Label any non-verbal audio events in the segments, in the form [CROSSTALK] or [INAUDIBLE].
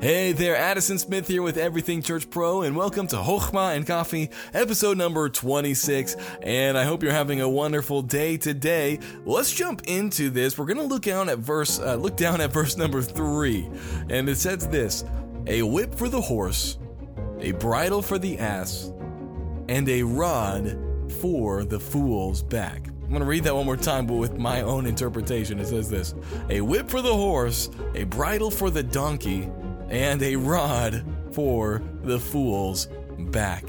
Hey there, Addison Smith here with Everything Church Pro, and welcome to Hochma and Coffee, episode number 26. And I hope you're having a wonderful day today. Let's jump into this. We're gonna look down at verse, uh, look down at [LAUGHS] verse number three, and it says this: a whip for the horse, a bridle for the ass, and a rod for the fool's back. I'm going to read that one more time, but with my own interpretation. It says this A whip for the horse, a bridle for the donkey, and a rod for the fool's back.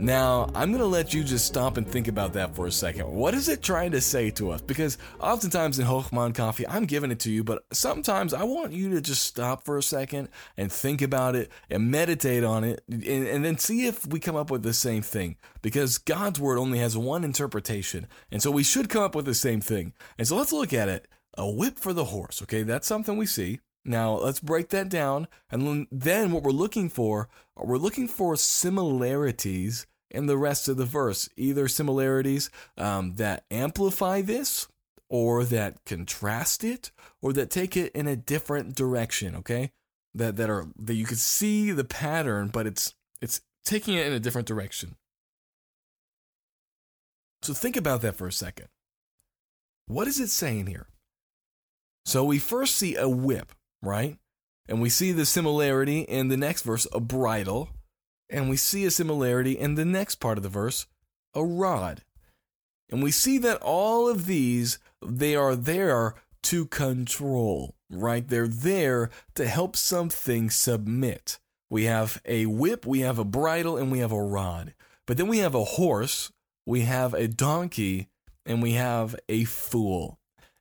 Now, I'm going to let you just stop and think about that for a second. What is it trying to say to us? Because oftentimes in Hochma and Coffee, I'm giving it to you, but sometimes I want you to just stop for a second and think about it and meditate on it and, and then see if we come up with the same thing. Because God's Word only has one interpretation. And so we should come up with the same thing. And so let's look at it. A whip for the horse, okay? That's something we see. Now, let's break that down. And then what we're looking for, we're looking for similarities in the rest of the verse, either similarities um, that amplify this, or that contrast it, or that take it in a different direction. Okay, that that are that you could see the pattern, but it's it's taking it in a different direction. So think about that for a second. What is it saying here? So we first see a whip, right? And we see the similarity in the next verse, a bridle. And we see a similarity in the next part of the verse, a rod. And we see that all of these, they are there to control, right? They're there to help something submit. We have a whip, we have a bridle, and we have a rod. But then we have a horse, we have a donkey, and we have a fool.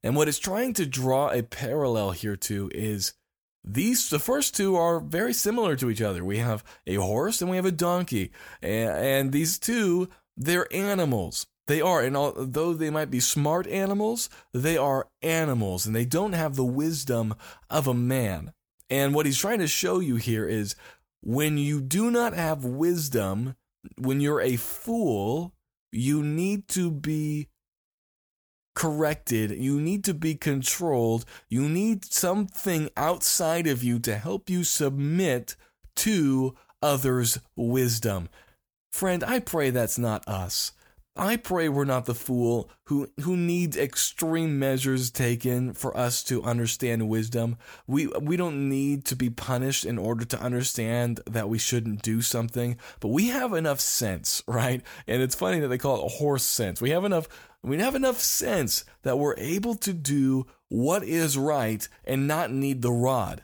And what it's trying to draw a parallel here to is these the first two are very similar to each other. We have a horse and we have a donkey, and, and these two they're animals. They are, and although they might be smart animals, they are animals, and they don't have the wisdom of a man. And what he's trying to show you here is when you do not have wisdom, when you're a fool, you need to be corrected. You need to be controlled. You need something outside of you to help you submit to others' wisdom. Friend, I pray that's not us. I pray we're not the fool who, who needs extreme measures taken for us to understand wisdom. We, we don't need to be punished in order to understand that we shouldn't do something, but we have enough sense, right? And it's funny that they call it a horse sense. We have enough we have enough sense that we're able to do what is right and not need the rod.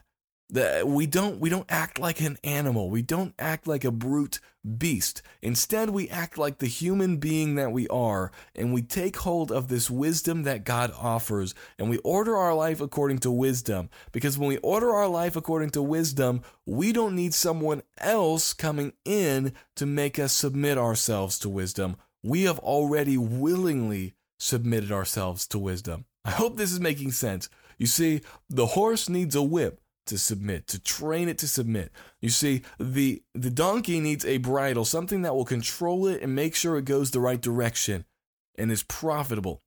That we don't we don't act like an animal. We don't act like a brute beast. Instead, we act like the human being that we are, and we take hold of this wisdom that God offers, and we order our life according to wisdom. Because when we order our life according to wisdom, we don't need someone else coming in to make us submit ourselves to wisdom we have already willingly submitted ourselves to wisdom. I hope this is making sense. You see, the horse needs a whip to submit, to train it to submit. You see, the the donkey needs a bridle, something that will control it and make sure it goes the right direction and is profitable.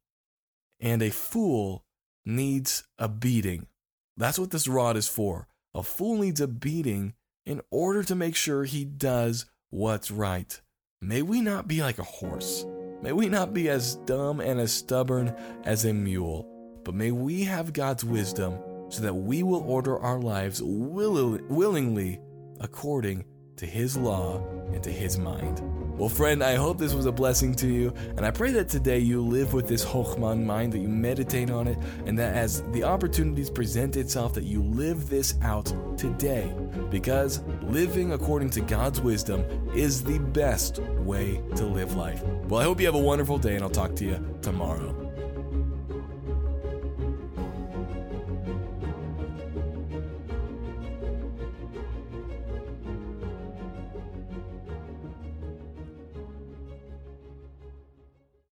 And a fool needs a beating. That's what this rod is for. A fool needs a beating in order to make sure he does what's right. May we not be like a horse. May we not be as dumb and as stubborn as a mule, but may we have God's wisdom so that we will order our lives will- willingly according to His law and to His mind. Well, friend, I hope this was a blessing to you, and I pray that today you live with this Hochma in mind, that you meditate on it, and that as the opportunities present itself, that you live this out today. Because living according to God's wisdom is the best way to live life. Well, I hope you have a wonderful day, and I'll talk to you tomorrow.